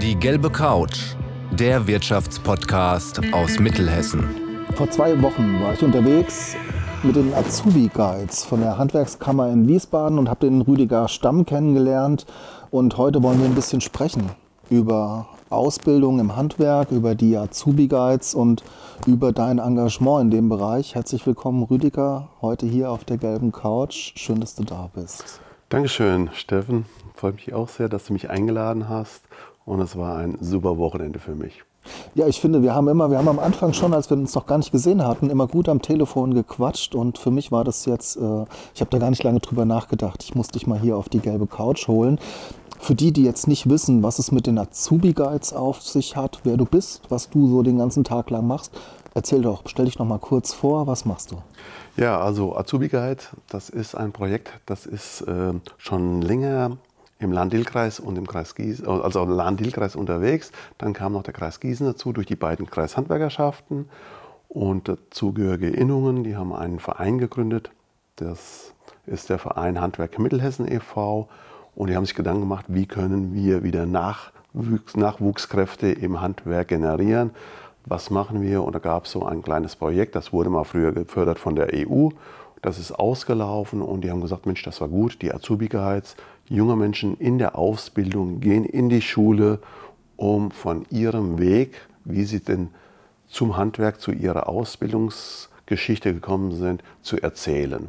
Die gelbe Couch, der Wirtschaftspodcast aus Mittelhessen. Vor zwei Wochen war ich unterwegs mit den Azubi Guides von der Handwerkskammer in Wiesbaden und habe den Rüdiger Stamm kennengelernt. Und heute wollen wir ein bisschen sprechen über Ausbildung im Handwerk, über die Azubi Guides und über dein Engagement in dem Bereich. Herzlich willkommen, Rüdiger, heute hier auf der gelben Couch. Schön, dass du da bist. Dankeschön, Steffen. Freut mich auch sehr, dass du mich eingeladen hast. Und es war ein super Wochenende für mich. Ja, ich finde, wir haben immer, wir haben am Anfang schon, als wir uns noch gar nicht gesehen hatten, immer gut am Telefon gequatscht. Und für mich war das jetzt, äh, ich habe da gar nicht lange drüber nachgedacht. Ich musste dich mal hier auf die gelbe Couch holen. Für die, die jetzt nicht wissen, was es mit den Azubi-Guides auf sich hat, wer du bist, was du so den ganzen Tag lang machst, erzähl doch, stell dich noch mal kurz vor, was machst du? Ja, also Azubi Guide, das ist ein Projekt, das ist äh, schon länger im Lahn-Dill-Kreis und im Kreis Gießen, also im Lahn-Dill-Kreis unterwegs. Dann kam noch der Kreis Gießen dazu durch die beiden Kreishandwerkerschaften und dazugehörige Innungen. Die haben einen Verein gegründet. Das ist der Verein Handwerk Mittelhessen e.V. Und die haben sich Gedanken gemacht, wie können wir wieder Nachwuchs, Nachwuchskräfte im Handwerk generieren. Was machen wir? Und da gab es so ein kleines Projekt, das wurde mal früher gefördert von der EU. Das ist ausgelaufen und die haben gesagt, Mensch, das war gut, die Azubi-Guides, junge Menschen in der Ausbildung gehen in die Schule, um von ihrem Weg, wie sie denn zum Handwerk, zu ihrer Ausbildungsgeschichte gekommen sind, zu erzählen.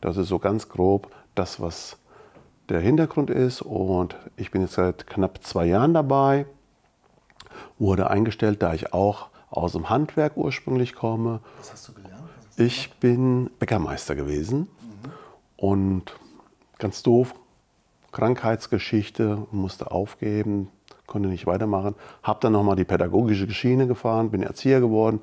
Das ist so ganz grob das, was der Hintergrund ist. Und ich bin jetzt seit knapp zwei Jahren dabei, wurde eingestellt, da ich auch aus dem Handwerk ursprünglich komme. Was hast du gelernt? Ich bin Bäckermeister gewesen mhm. und ganz doof, Krankheitsgeschichte, musste aufgeben, konnte nicht weitermachen. Habe dann nochmal die pädagogische Schiene gefahren, bin Erzieher geworden.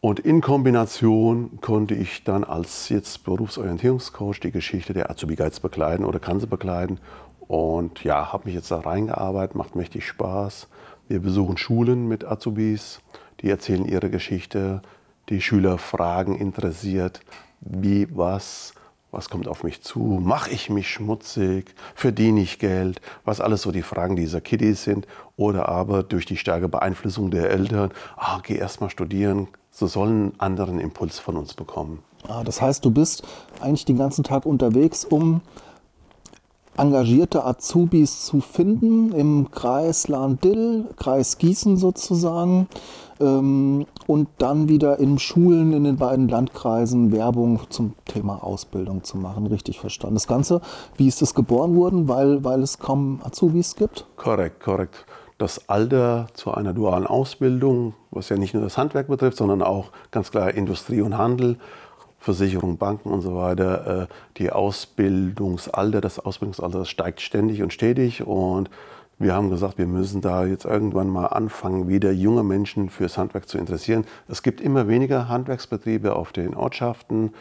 Und in Kombination konnte ich dann als jetzt Berufsorientierungscoach die Geschichte der Azubi Guides begleiten oder kann sie begleiten. Und ja, habe mich jetzt da reingearbeitet, macht mächtig Spaß. Wir besuchen Schulen mit Azubis, die erzählen ihre Geschichte. Die Schüler fragen interessiert, wie, was, was kommt auf mich zu? Mache ich mich schmutzig? Verdiene ich Geld? Was alles so die Fragen dieser Kiddies sind. Oder aber durch die starke Beeinflussung der Eltern, ah, geh erst mal studieren, so sollen einen anderen Impuls von uns bekommen. Ah, das heißt, du bist eigentlich den ganzen Tag unterwegs, um engagierte Azubis zu finden im Kreis Lahn-Dill, Kreis Gießen sozusagen ähm, und dann wieder in Schulen in den beiden Landkreisen Werbung zum Thema Ausbildung zu machen. Richtig verstanden. Das Ganze, wie ist es geboren worden? Weil, weil es kaum Azubis gibt? Korrekt, korrekt. Das Alter zu einer dualen Ausbildung, was ja nicht nur das Handwerk betrifft, sondern auch ganz klar Industrie und Handel, Versicherung, Banken und so weiter, äh, die Ausbildungsalter, das Ausbildungsalter steigt ständig und stetig und wir haben gesagt, wir müssen da jetzt irgendwann mal anfangen, wieder junge Menschen fürs Handwerk zu interessieren. Es gibt immer weniger Handwerksbetriebe auf den Ortschaften.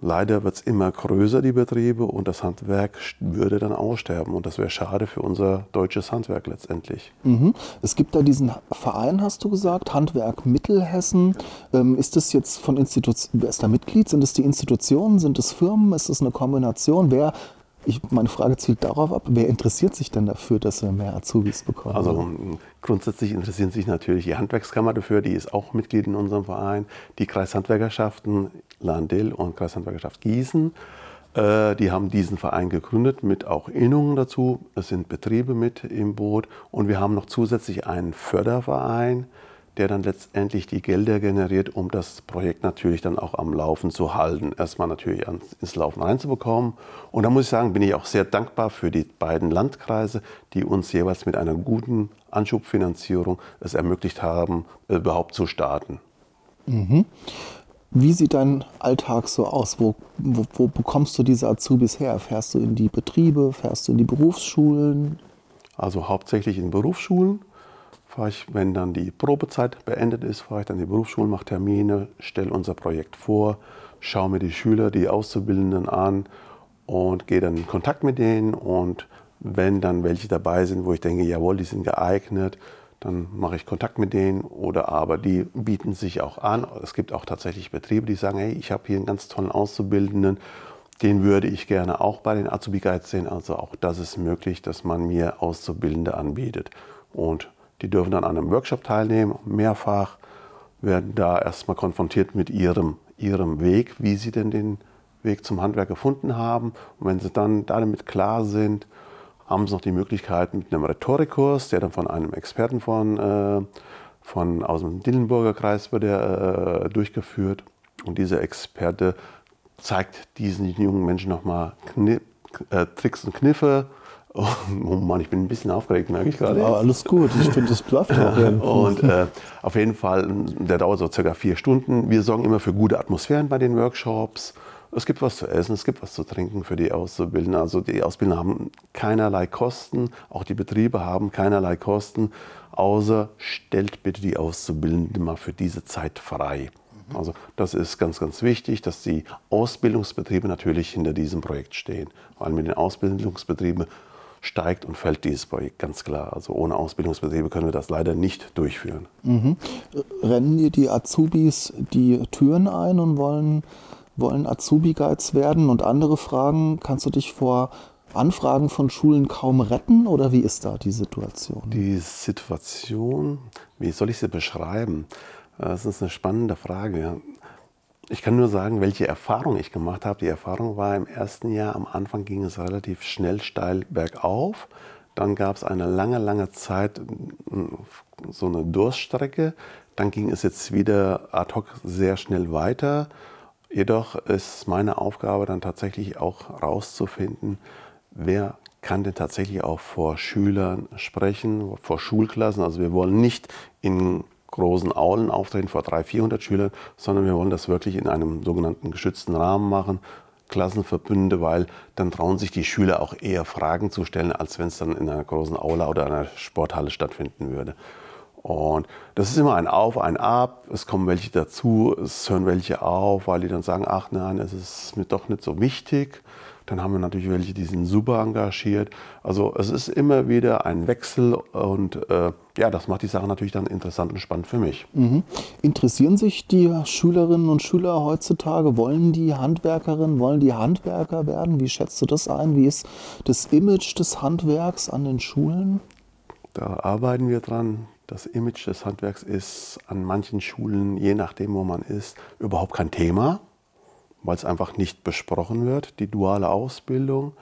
Leider wird es immer größer, die Betriebe, und das Handwerk würde dann aussterben. Und das wäre schade für unser deutsches Handwerk letztendlich. Mhm. Es gibt da diesen Verein, hast du gesagt, Handwerk Mittelhessen. Ähm, ist das jetzt von Institutionen, wer ist da Mitglied? Sind es die Institutionen? Sind es Firmen? Ist es eine Kombination? Wer ich, meine Frage zielt darauf ab, wer interessiert sich denn dafür, dass wir mehr Azubis bekommen? Also grundsätzlich interessieren sich natürlich die Handwerkskammer dafür, die ist auch Mitglied in unserem Verein, die Kreishandwerkerschaften Lahn-Dill und Kreishandwerkerschaft Gießen. Äh, die haben diesen Verein gegründet mit auch Innungen dazu. Es sind Betriebe mit im Boot und wir haben noch zusätzlich einen Förderverein, der dann letztendlich die Gelder generiert, um das Projekt natürlich dann auch am Laufen zu halten. Erstmal natürlich ins Laufen reinzubekommen. Und da muss ich sagen, bin ich auch sehr dankbar für die beiden Landkreise, die uns jeweils mit einer guten Anschubfinanzierung es ermöglicht haben, überhaupt zu starten. Mhm. Wie sieht dein Alltag so aus? Wo, wo, wo, bekommst du diese Azubis her? Fährst du in die Betriebe? Fährst du in die Berufsschulen? Also hauptsächlich in Berufsschulen fahre ich, wenn dann die Probezeit beendet ist, fahre ich dann die Berufsschulen, mache Termine, stelle unser Projekt vor, schaue mir die Schüler, die Auszubildenden an und gehe dann in Kontakt mit denen. Und wenn dann welche dabei sind, wo ich denke, jawohl, die sind geeignet, dann mache ich Kontakt mit denen oder aber die bieten sich auch an. Es gibt auch tatsächlich Betriebe, die sagen, hey, ich habe hier einen ganz tollen Auszubildenden, den würde ich gerne auch bei den Azubi Guides sehen. Also auch das ist möglich, dass man mir Auszubildende anbietet. Und die dürfen dann an einem Workshop teilnehmen, mehrfach, werden da erstmal konfrontiert mit ihrem, ihrem Weg, wie sie denn den Weg zum Handwerk gefunden haben. Und wenn sie dann damit klar sind, haben sie noch die Möglichkeit mit einem Rhetorikkurs, der dann von einem Experten von, äh, von aus dem Dillenburger Kreis wird der, äh, durchgeführt. Und dieser Experte zeigt diesen jungen Menschen nochmal äh, Tricks und Kniffe. Oh, oh, Mann, ich bin ein bisschen aufgeregt, merke ich gerade. Aber alles gut, ich finde, das läuft auch. und äh, auf jeden Fall, der dauert so circa vier Stunden. Wir sorgen immer für gute Atmosphären bei den Workshops. Es gibt was zu essen, es gibt was zu trinken für die Auszubildenden. Also die Ausbildner haben keinerlei Kosten, auch die Betriebe haben keinerlei Kosten, außer stellt bitte die Auszubildenden mal für diese Zeit frei. Also das ist ganz, ganz wichtig, dass die Ausbildungsbetriebe natürlich hinter diesem Projekt stehen. Weil mit den Ausbildungsbetrieben steigt und fällt dieses Projekt ganz klar. Also ohne Ausbildungsbetriebe können wir das leider nicht durchführen. Mhm. Rennen dir die Azubis die Türen ein und wollen wollen Azubi-Guides werden und andere Fragen? Kannst du dich vor Anfragen von Schulen kaum retten oder wie ist da die Situation? Die Situation, wie soll ich sie beschreiben? Das ist eine spannende Frage. Ich kann nur sagen, welche Erfahrung ich gemacht habe. Die Erfahrung war im ersten Jahr, am Anfang ging es relativ schnell steil bergauf. Dann gab es eine lange, lange Zeit so eine Durststrecke. Dann ging es jetzt wieder ad hoc sehr schnell weiter. Jedoch ist meine Aufgabe dann tatsächlich auch herauszufinden, wer kann denn tatsächlich auch vor Schülern sprechen, vor Schulklassen. Also wir wollen nicht in großen Aulen auftreten vor 300, 400 Schülern, sondern wir wollen das wirklich in einem sogenannten geschützten Rahmen machen, Klassenverbünde, weil dann trauen sich die Schüler auch eher Fragen zu stellen, als wenn es dann in einer großen Aula oder einer Sporthalle stattfinden würde. Und das ist immer ein Auf, ein Ab. Es kommen welche dazu, es hören welche auf, weil die dann sagen, ach nein, es ist mir doch nicht so wichtig. Dann haben wir natürlich welche, die sind super engagiert. Also es ist immer wieder ein Wechsel und äh, ja, das macht die Sache natürlich dann interessant und spannend für mich. Mhm. Interessieren sich die Schülerinnen und Schüler heutzutage? Wollen die Handwerkerinnen, wollen die Handwerker werden? Wie schätzt du das ein? Wie ist das Image des Handwerks an den Schulen? Da arbeiten wir dran. Das Image des Handwerks ist an manchen Schulen, je nachdem, wo man ist, überhaupt kein Thema, weil es einfach nicht besprochen wird, die duale Ausbildung.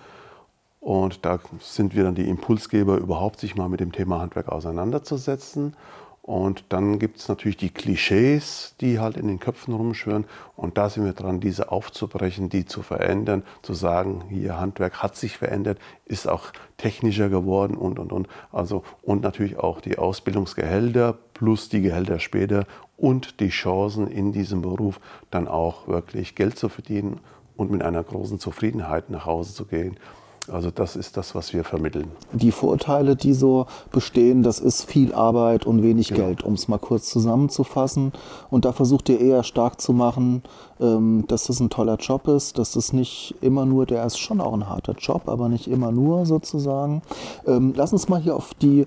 Und da sind wir dann die Impulsgeber, überhaupt sich mal mit dem Thema Handwerk auseinanderzusetzen und dann gibt es natürlich die Klischees, die halt in den Köpfen rumschwören. Und da sind wir dran, diese aufzubrechen, die zu verändern, zu sagen, hier Handwerk hat sich verändert, ist auch technischer geworden und, und, und. Also, und natürlich auch die Ausbildungsgehälter plus die Gehälter später und die Chancen in diesem Beruf dann auch wirklich Geld zu verdienen und mit einer großen Zufriedenheit nach Hause zu gehen. Also das ist das, was wir vermitteln. Die Vorteile, die so bestehen, das ist viel Arbeit und wenig genau. Geld, um es mal kurz zusammenzufassen. Und da versucht ihr eher stark zu machen, ähm, dass das ein toller Job ist, dass das nicht immer nur, der ist schon auch ein harter Job, aber nicht immer nur sozusagen. Ähm, lass uns mal hier auf die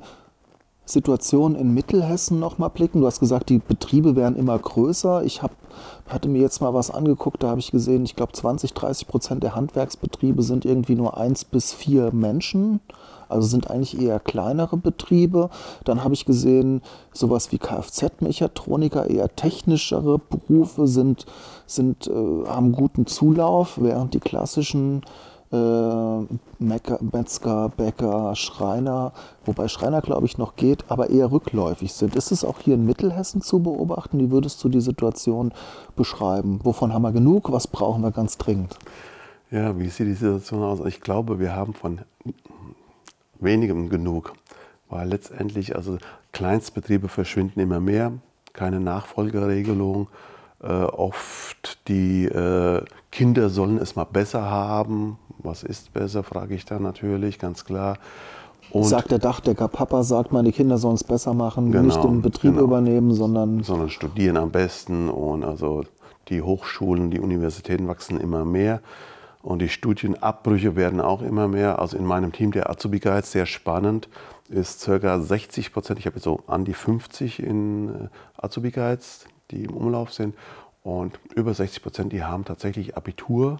Situation in Mittelhessen noch mal blicken. Du hast gesagt, die Betriebe werden immer größer. Ich hab, hatte mir jetzt mal was angeguckt, da habe ich gesehen, ich glaube 20, 30 Prozent der Handwerksbetriebe sind irgendwie nur eins bis vier Menschen. Also sind eigentlich eher kleinere Betriebe. Dann habe ich gesehen, sowas wie Kfz-Mechatroniker, eher technischere Berufe sind, sind, äh, haben guten Zulauf, während die klassischen äh, Metzger, Bäcker, Schreiner, wobei Schreiner glaube ich noch geht, aber eher rückläufig sind. Ist es auch hier in Mittelhessen zu beobachten? Wie würdest du die Situation beschreiben? Wovon haben wir genug? Was brauchen wir ganz dringend? Ja, wie sieht die Situation aus? Ich glaube, wir haben von wenigem genug, weil letztendlich also Kleinstbetriebe verschwinden immer mehr, keine Nachfolgeregelung. Äh, oft die äh, Kinder sollen es mal besser haben, was ist besser, frage ich dann natürlich, ganz klar. Und sagt der Dachdecker, Papa sagt, meine Kinder sollen es besser machen, genau, nicht den Betrieb genau. übernehmen, sondern... Sondern studieren am besten und also die Hochschulen, die Universitäten wachsen immer mehr und die Studienabbrüche werden auch immer mehr. Also in meinem Team, der Azubi Guide, sehr spannend, ist ca. 60 Prozent, ich habe jetzt so an die 50 in äh, Azubi Guides, die im Umlauf sind und über 60 Prozent, die haben tatsächlich Abitur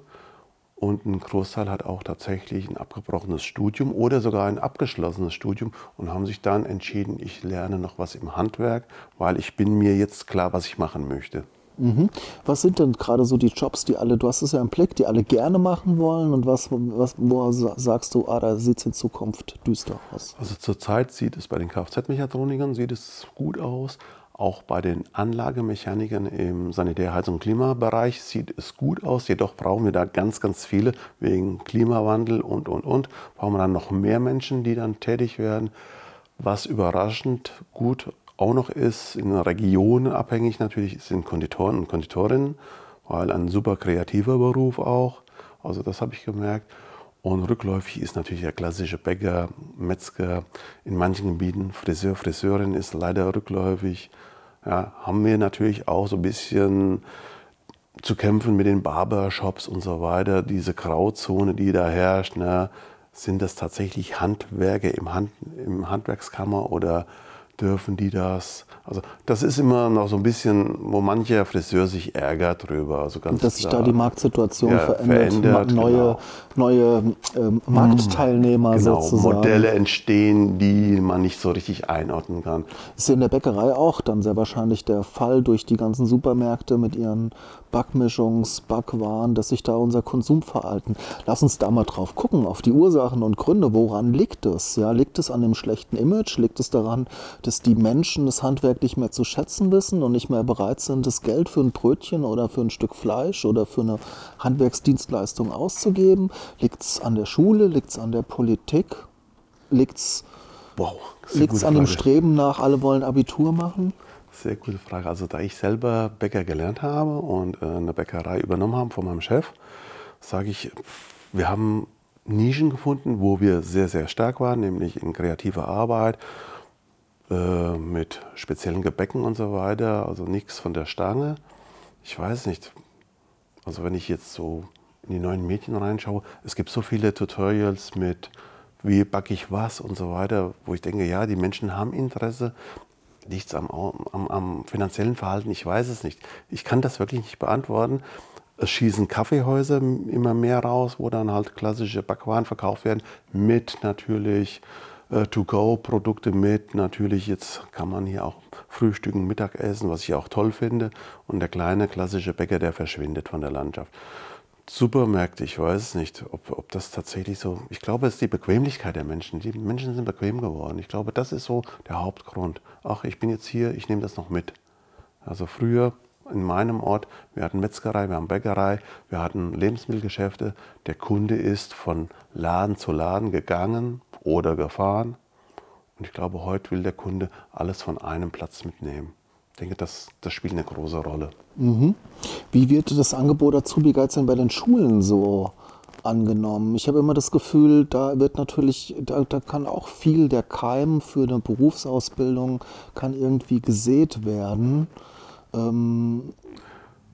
und ein Großteil hat auch tatsächlich ein abgebrochenes Studium oder sogar ein abgeschlossenes Studium und haben sich dann entschieden, ich lerne noch was im Handwerk, weil ich bin mir jetzt klar, was ich machen möchte. Mhm. Was sind denn gerade so die Jobs, die alle, du hast es ja im Blick, die alle gerne machen wollen und was, was wo sagst du, ah, da sieht es in Zukunft düster aus? Also zurzeit sieht es bei den Kfz-Mechatronikern sieht es gut aus. Auch bei den Anlagemechanikern im Sanitär-, Heiz- und Klimabereich sieht es gut aus. Jedoch brauchen wir da ganz, ganz viele wegen Klimawandel und, und, und. Brauchen wir dann noch mehr Menschen, die dann tätig werden. Was überraschend gut auch noch ist, in Regionen abhängig natürlich, sind Konditoren und Konditorinnen, weil ein super kreativer Beruf auch. Also das habe ich gemerkt. Und rückläufig ist natürlich der klassische Bäcker, Metzger, in manchen Gebieten Friseur, Friseurin ist leider rückläufig ja, haben wir natürlich auch so ein bisschen zu kämpfen mit den Barbershops und so weiter. Diese Grauzone, die da herrscht, ne, sind das tatsächlich Handwerke im, Hand, im Handwerkskammer oder dürfen die das? Also das ist immer noch so ein bisschen, wo mancher Friseur sich ärgert drüber. Also ganz Dass sich da die Marktsituation ja, verändert, verändert neue, genau. neue ähm, Marktteilnehmer genau, sozusagen. Modelle entstehen, die man nicht so richtig einordnen kann. Das ist in der Bäckerei auch dann sehr wahrscheinlich der Fall durch die ganzen Supermärkte mit ihren Backmischungs-, Backwaren, dass sich da unser Konsumverhalten. Lass uns da mal drauf gucken, auf die Ursachen und Gründe. Woran liegt es? Ja, liegt es an dem schlechten Image? Liegt es daran, dass die Menschen das Handwerk nicht mehr zu schätzen wissen und nicht mehr bereit sind, das Geld für ein Brötchen oder für ein Stück Fleisch oder für eine Handwerksdienstleistung auszugeben? Liegt es an der Schule? Liegt es an der Politik? Liegt es wow, an dem Streben nach, alle wollen Abitur machen? Sehr gute Frage. Also da ich selber Bäcker gelernt habe und äh, eine Bäckerei übernommen habe von meinem Chef, sage ich, wir haben Nischen gefunden, wo wir sehr, sehr stark waren, nämlich in kreativer Arbeit, äh, mit speziellen Gebäcken und so weiter, also nichts von der Stange. Ich weiß nicht, also wenn ich jetzt so in die neuen Medien reinschaue, es gibt so viele Tutorials mit wie backe ich was und so weiter, wo ich denke, ja, die Menschen haben Interesse, liegt am, am, am finanziellen Verhalten? Ich weiß es nicht. Ich kann das wirklich nicht beantworten. Es schießen Kaffeehäuser immer mehr raus, wo dann halt klassische Backwaren verkauft werden, mit natürlich To-Go-Produkte, mit natürlich, jetzt kann man hier auch frühstücken, Mittagessen, was ich auch toll finde. Und der kleine klassische Bäcker, der verschwindet von der Landschaft. Supermärkte, ich weiß es nicht, ob, ob das tatsächlich so. Ich glaube, es ist die Bequemlichkeit der Menschen. Die Menschen sind bequem geworden. Ich glaube, das ist so der Hauptgrund. Ach, ich bin jetzt hier, ich nehme das noch mit. Also früher in meinem Ort, wir hatten Metzgerei, wir haben Bäckerei, wir hatten Lebensmittelgeschäfte. Der Kunde ist von Laden zu Laden gegangen oder gefahren. Und ich glaube, heute will der Kunde alles von einem Platz mitnehmen. Ich denke, das, das spielt eine große Rolle. Mhm. Wie wird das Angebot Azubi Guides denn bei den Schulen so angenommen? Ich habe immer das Gefühl, da wird natürlich, da, da kann auch viel der Keim für eine Berufsausbildung kann irgendwie gesät werden. Ähm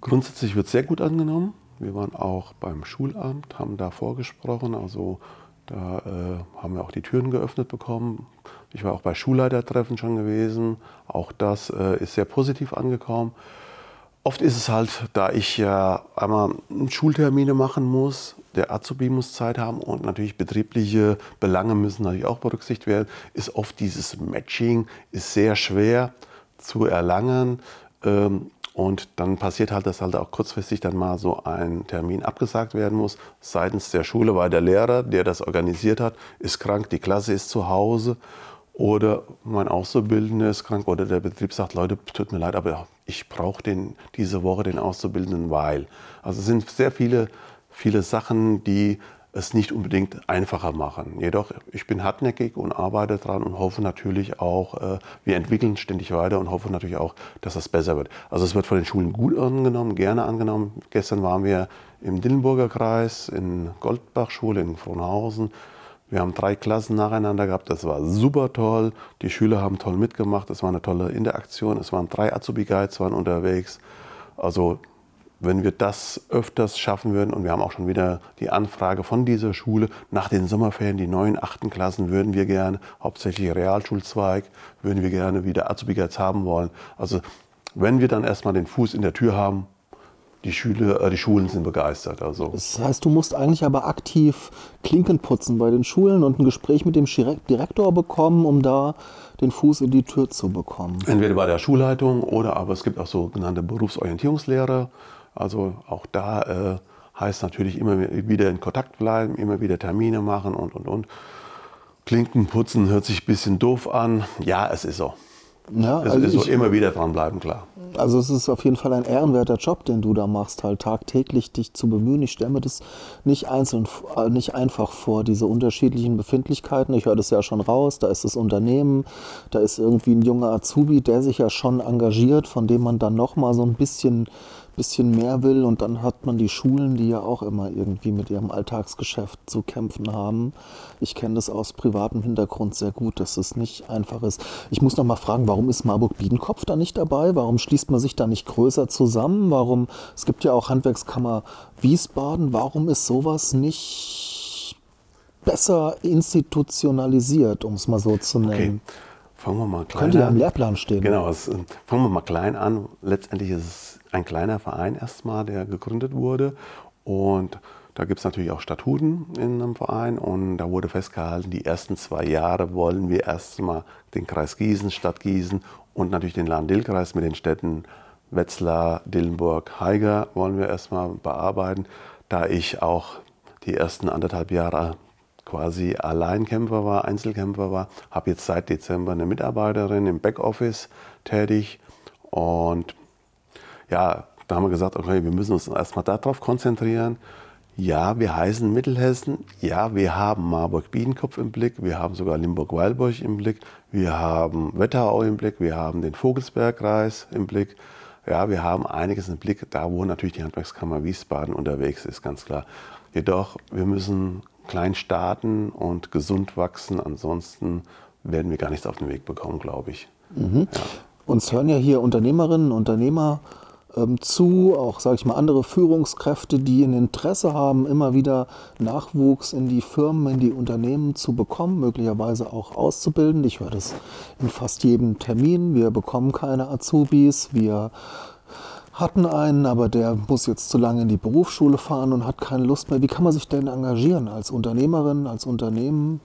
Grundsätzlich wird sehr gut angenommen. Wir waren auch beim Schulamt, haben da vorgesprochen. Also da äh, haben wir auch die Türen geöffnet bekommen. Ich war auch bei Schulleitertreffen schon gewesen. Auch das äh, ist sehr positiv angekommen. Oft ist es halt, da ich ja einmal Schultermine machen muss, der Azubi muss Zeit haben und natürlich betriebliche Belange müssen natürlich auch berücksichtigt werden, ist oft dieses Matching ist sehr schwer zu erlangen. Ähm, und dann passiert halt, dass halt auch kurzfristig dann mal so ein Termin abgesagt werden muss seitens der Schule, weil der Lehrer, der das organisiert hat, ist krank, die Klasse ist zu Hause oder mein Auszubildender ist krank oder der Betrieb sagt, Leute, tut mir leid, aber ich brauche diese Woche den Auszubildenden, weil. Also es sind sehr viele, viele Sachen, die es nicht unbedingt einfacher machen. Jedoch, ich bin hartnäckig und arbeite dran und hoffe natürlich auch, äh, wir entwickeln ständig weiter und hoffe natürlich auch, dass das besser wird. Also es wird von den Schulen gut angenommen, gerne angenommen. Gestern waren wir im Dillenburger Kreis, in Goldbach-Schule in Frohnhausen. Wir haben drei Klassen nacheinander gehabt. Das war super toll. Die Schüler haben toll mitgemacht. Es war eine tolle Interaktion. Es waren drei Azubi-Guides waren unterwegs. Also wenn wir das öfters schaffen würden, und wir haben auch schon wieder die Anfrage von dieser Schule, nach den Sommerferien, die neuen achten Klassen würden wir gerne, hauptsächlich Realschulzweig, würden wir gerne wieder Azubi-Guides haben wollen. Also wenn wir dann erstmal den Fuß in der Tür haben, die, Schüler, äh, die Schulen sind begeistert. Also. Das heißt, du musst eigentlich aber aktiv Klinken putzen bei den Schulen und ein Gespräch mit dem Direktor bekommen, um da den Fuß in die Tür zu bekommen. Entweder bei der Schulleitung oder aber es gibt auch sogenannte Berufsorientierungslehrer. Also auch da äh, heißt natürlich immer wieder in Kontakt bleiben, immer wieder Termine machen und und und. Klinken putzen hört sich ein bisschen doof an. Ja, es ist so. Ja, es also ist so ich, immer wieder dranbleiben, klar. Also es ist auf jeden Fall ein ehrenwerter Job, den du da machst, halt tagtäglich dich zu bemühen. Ich stelle mir das nicht einzeln, äh, nicht einfach vor, diese unterschiedlichen Befindlichkeiten. Ich höre das ja schon raus, da ist das Unternehmen, da ist irgendwie ein junger Azubi, der sich ja schon engagiert, von dem man dann nochmal so ein bisschen bisschen mehr will. Und dann hat man die Schulen, die ja auch immer irgendwie mit ihrem Alltagsgeschäft zu kämpfen haben. Ich kenne das aus privatem Hintergrund sehr gut, dass es nicht einfach ist. Ich muss noch mal fragen, warum ist Marburg-Biedenkopf da nicht dabei? Warum schließt man sich da nicht größer zusammen? Warum, es gibt ja auch Handwerkskammer Wiesbaden, warum ist sowas nicht besser institutionalisiert, um es mal so zu nennen? Okay. Fangen wir mal klein Könnte ja im Lehrplan stehen. Genau, es, äh, fangen wir mal klein an. Letztendlich ist es ein kleiner Verein erstmal, der gegründet wurde. Und da gibt es natürlich auch Statuten in einem Verein. Und da wurde festgehalten, die ersten zwei Jahre wollen wir erstmal den Kreis Gießen, Stadt Gießen und natürlich den Lahn-Dill-Kreis mit den Städten Wetzlar, Dillenburg, Haiger wollen wir erstmal bearbeiten. Da ich auch die ersten anderthalb Jahre quasi Alleinkämpfer war, Einzelkämpfer war, habe jetzt seit Dezember eine Mitarbeiterin im Backoffice tätig und ja, da haben wir gesagt, okay, wir müssen uns erstmal darauf konzentrieren. Ja, wir heißen Mittelhessen. Ja, wir haben Marburg-Biedenkopf im Blick. Wir haben sogar Limburg-Weilburg im Blick. Wir haben Wetterau im Blick. Wir haben den Vogelsbergkreis im Blick. Ja, wir haben einiges im Blick, da wo natürlich die Handwerkskammer Wiesbaden unterwegs ist, ganz klar. Jedoch, wir müssen klein starten und gesund wachsen. Ansonsten werden wir gar nichts auf den Weg bekommen, glaube ich. Mhm. Ja. Uns hören ja hier Unternehmerinnen, Unternehmer ähm, zu, auch sage ich mal andere Führungskräfte, die ein Interesse haben, immer wieder Nachwuchs in die Firmen, in die Unternehmen zu bekommen, möglicherweise auch auszubilden. Ich höre das in fast jedem Termin. Wir bekommen keine Azubis, wir hatten einen, aber der muss jetzt zu lange in die Berufsschule fahren und hat keine Lust mehr. Wie kann man sich denn engagieren als Unternehmerin, als Unternehmen?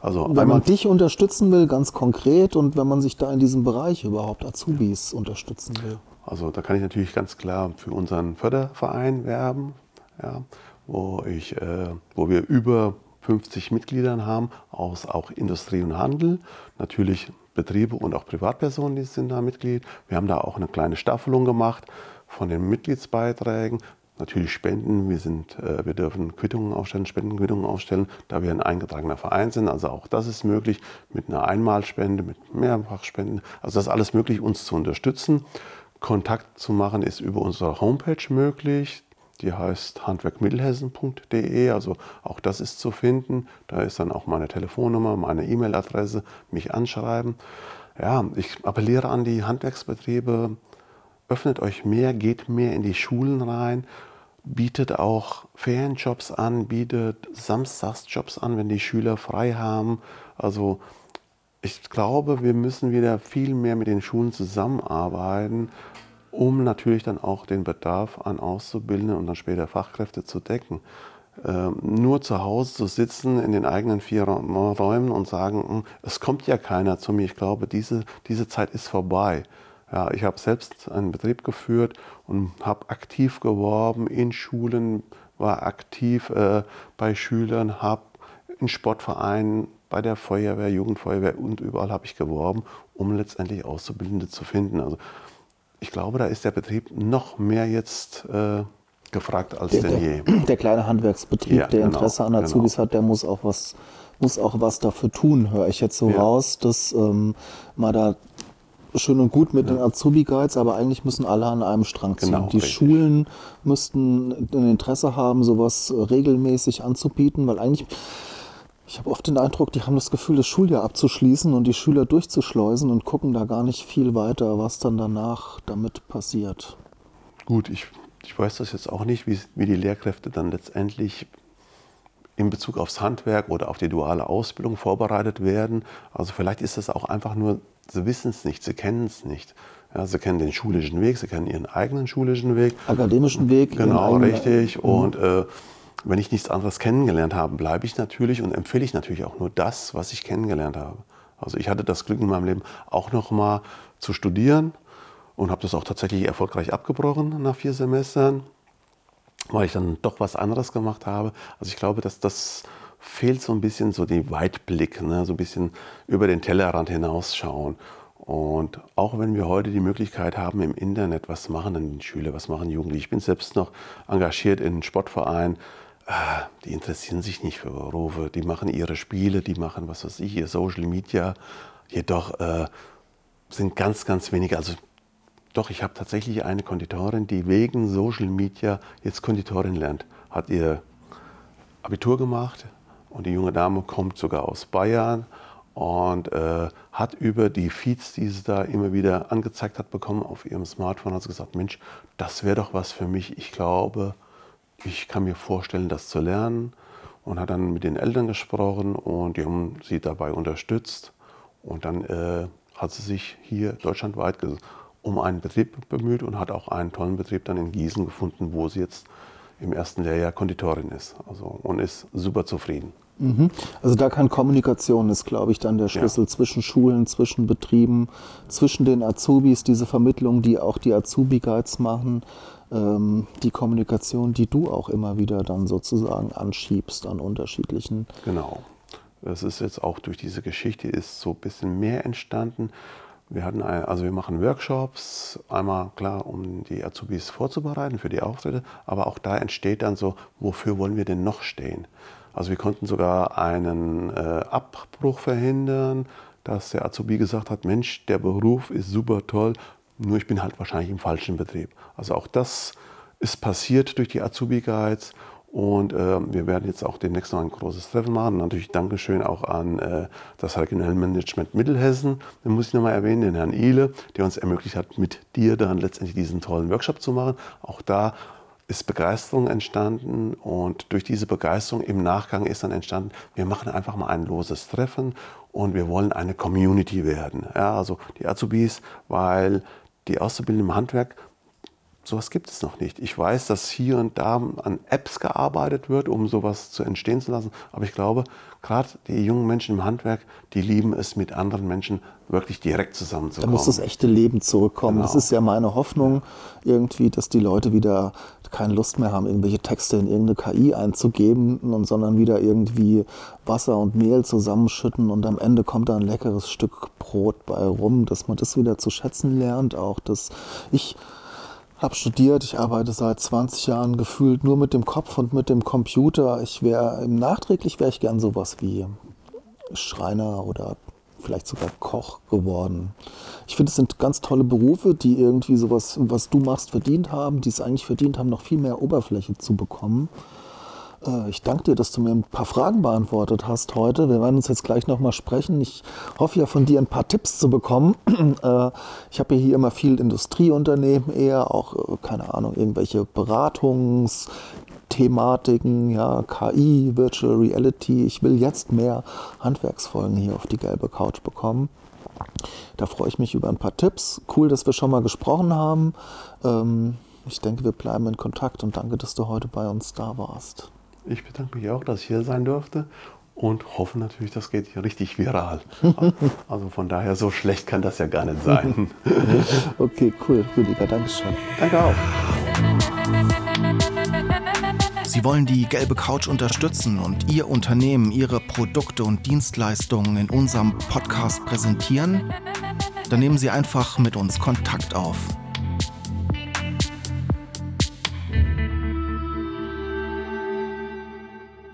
Also wenn man dich unterstützen will, ganz konkret, und wenn man sich da in diesem Bereich überhaupt Azubis unterstützen will. Also da kann ich natürlich ganz klar für unseren Förderverein werben, ja, wo, ich, äh, wo wir über 50 Mitgliedern haben aus auch Industrie und Handel, natürlich Betriebe und auch Privatpersonen, die sind da Mitglied. Wir haben da auch eine kleine Staffelung gemacht von den Mitgliedsbeiträgen. Natürlich Spenden, wir, sind, äh, wir dürfen Quittungen aufstellen, Spendenquittungen aufstellen, da wir ein eingetragener Verein sind. Also auch das ist möglich mit einer Einmalspende, mit Mehrfachspenden. Also das ist alles möglich, uns zu unterstützen. Kontakt zu machen ist über unsere Homepage möglich. Die heißt handwerkmittelhessen.de, also auch das ist zu finden. Da ist dann auch meine Telefonnummer, meine E-Mail-Adresse, mich anschreiben. Ja, ich appelliere an die Handwerksbetriebe, öffnet euch mehr, geht mehr in die Schulen rein, bietet auch Ferienjobs an, bietet Samstagsjobs an, wenn die Schüler frei haben. Also ich glaube, wir müssen wieder viel mehr mit den Schulen zusammenarbeiten, um natürlich dann auch den Bedarf an Auszubildenden und dann später Fachkräfte zu decken. Ähm, nur zu Hause zu sitzen in den eigenen vier Räumen und sagen, hm, es kommt ja keiner zu mir. Ich glaube, diese, diese Zeit ist vorbei. Ja, ich habe selbst einen Betrieb geführt und habe aktiv geworben in Schulen, war aktiv äh, bei Schülern, habe in Sportvereinen bei der Feuerwehr, Jugendfeuerwehr und überall habe ich geworben, um letztendlich Auszubildende zu finden. Also ich glaube, da ist der Betrieb noch mehr jetzt äh, gefragt als der, denn je. Der kleine Handwerksbetrieb, ja, der genau, Interesse an Azubis genau. hat, der muss auch was muss auch was dafür tun, höre ich jetzt so ja. raus, dass ähm, man da schön und gut mit ja. den Azubi-Guides, aber eigentlich müssen alle an einem Strang ziehen. Genau, die richtig. Schulen müssten ein Interesse haben, sowas regelmäßig anzubieten, weil eigentlich ich habe oft den Eindruck, die haben das Gefühl, das Schuljahr abzuschließen und die Schüler durchzuschleusen und gucken da gar nicht viel weiter, was dann danach damit passiert. Gut, ich, ich weiß das jetzt auch nicht, wie, wie die Lehrkräfte dann letztendlich in Bezug aufs Handwerk oder auf die duale Ausbildung vorbereitet werden. Also vielleicht ist das auch einfach nur, sie wissen es nicht, sie kennen es nicht. Ja, sie kennen den schulischen Weg, sie kennen ihren eigenen schulischen Weg. Akademischen Weg. Genau, richtig. Mhm. Und äh, wenn ich nichts anderes kennengelernt habe, bleibe ich natürlich und empfehle ich natürlich auch nur das, was ich kennengelernt habe. Also ich hatte das Glück in meinem Leben auch noch mal zu studieren und habe das auch tatsächlich erfolgreich abgebrochen nach vier Semestern, weil ich dann doch was anderes gemacht habe. Also ich glaube, dass das fehlt so ein bisschen so die Weitblick, ne? so ein bisschen über den Tellerrand hinausschauen. Und auch wenn wir heute die Möglichkeit haben, im Internet, was machen denn die Schüler, was machen Jugendliche? Ich bin selbst noch engagiert in Sportvereinen, die interessieren sich nicht für Berufe, die machen ihre Spiele, die machen, was weiß ich, ihr Social Media. Jedoch äh, sind ganz, ganz wenige, also doch, ich habe tatsächlich eine Konditorin, die wegen Social Media jetzt Konditorin lernt. Hat ihr Abitur gemacht und die junge Dame kommt sogar aus Bayern und äh, hat über die Feeds, die sie da immer wieder angezeigt hat bekommen auf ihrem Smartphone, hat sie gesagt, Mensch, das wäre doch was für mich. Ich glaube, ich kann mir vorstellen, das zu lernen. Und hat dann mit den Eltern gesprochen und die haben sie dabei unterstützt. Und dann äh, hat sie sich hier deutschlandweit um einen Betrieb bemüht und hat auch einen tollen Betrieb dann in Gießen gefunden, wo sie jetzt im ersten Lehrjahr Konditorin ist. Also, und ist super zufrieden. Mhm. Also da kann Kommunikation ist, glaube ich, dann der Schlüssel ja. zwischen Schulen, zwischen Betrieben, zwischen den Azubis, diese Vermittlung, die auch die Azubi-Guides machen, ähm, die Kommunikation, die du auch immer wieder dann sozusagen anschiebst an unterschiedlichen. Genau. Es ist jetzt auch durch diese Geschichte ist so ein bisschen mehr entstanden. Wir hatten also wir machen Workshops, einmal klar, um die Azubis vorzubereiten für die Auftritte, aber auch da entsteht dann so, wofür wollen wir denn noch stehen? Also wir konnten sogar einen äh, Abbruch verhindern, dass der Azubi gesagt hat, Mensch, der Beruf ist super toll, nur ich bin halt wahrscheinlich im falschen Betrieb. Also auch das ist passiert durch die Azubi Guides und äh, wir werden jetzt auch demnächst noch ein großes Treffen machen. Natürlich Dankeschön auch an äh, das Regionalmanagement Mittelhessen. Den muss ich nochmal erwähnen, den Herrn Ihle, der uns ermöglicht hat, mit dir dann letztendlich diesen tollen Workshop zu machen. Auch da ist Begeisterung entstanden und durch diese Begeisterung im Nachgang ist dann entstanden, wir machen einfach mal ein loses Treffen und wir wollen eine Community werden. Ja, also die Azubis, weil die Auszubildenden im Handwerk Sowas gibt es noch nicht. Ich weiß, dass hier und da an Apps gearbeitet wird, um sowas zu entstehen zu lassen. Aber ich glaube, gerade die jungen Menschen im Handwerk, die lieben es, mit anderen Menschen wirklich direkt zusammenzukommen. Da muss das echte Leben zurückkommen. Genau. Das ist ja meine Hoffnung irgendwie, dass die Leute wieder keine Lust mehr haben, irgendwelche Texte in irgendeine KI einzugeben, sondern wieder irgendwie Wasser und Mehl zusammenschütten und am Ende kommt da ein leckeres Stück Brot bei rum, dass man das wieder zu schätzen lernt. Auch dass ich habe studiert, ich arbeite seit 20 Jahren gefühlt nur mit dem Kopf und mit dem Computer. Ich wäre nachträglich wäre ich gern sowas wie Schreiner oder vielleicht sogar Koch geworden. Ich finde, es sind ganz tolle Berufe, die irgendwie sowas, was du machst, verdient haben, die es eigentlich verdient haben, noch viel mehr Oberfläche zu bekommen. Äh, ich danke dir, dass du mir ein paar Fragen beantwortet hast heute. Wir werden uns jetzt gleich nochmal sprechen. Ich hoffe ja von dir ein paar Tipps zu bekommen. Äh, ich habe ja hier immer viel Industrieunternehmen eher, auch, äh, keine Ahnung, irgendwelche Beratungsthematiken, ja, KI, Virtual Reality. Ich will jetzt mehr Handwerksfolgen hier auf die gelbe Couch bekommen. Da freue ich mich über ein paar Tipps. Cool, dass wir schon mal gesprochen haben. Ähm, ich denke, wir bleiben in Kontakt und danke, dass du heute bei uns da warst. Ich bedanke mich auch, dass ich hier sein durfte und hoffe natürlich, das geht hier richtig viral. Also von daher, so schlecht kann das ja gar nicht sein. Okay, cool, Rüdiger, Dankeschön. Danke auch. Sie wollen die gelbe Couch unterstützen und Ihr Unternehmen, Ihre Produkte und Dienstleistungen in unserem Podcast präsentieren? Dann nehmen Sie einfach mit uns Kontakt auf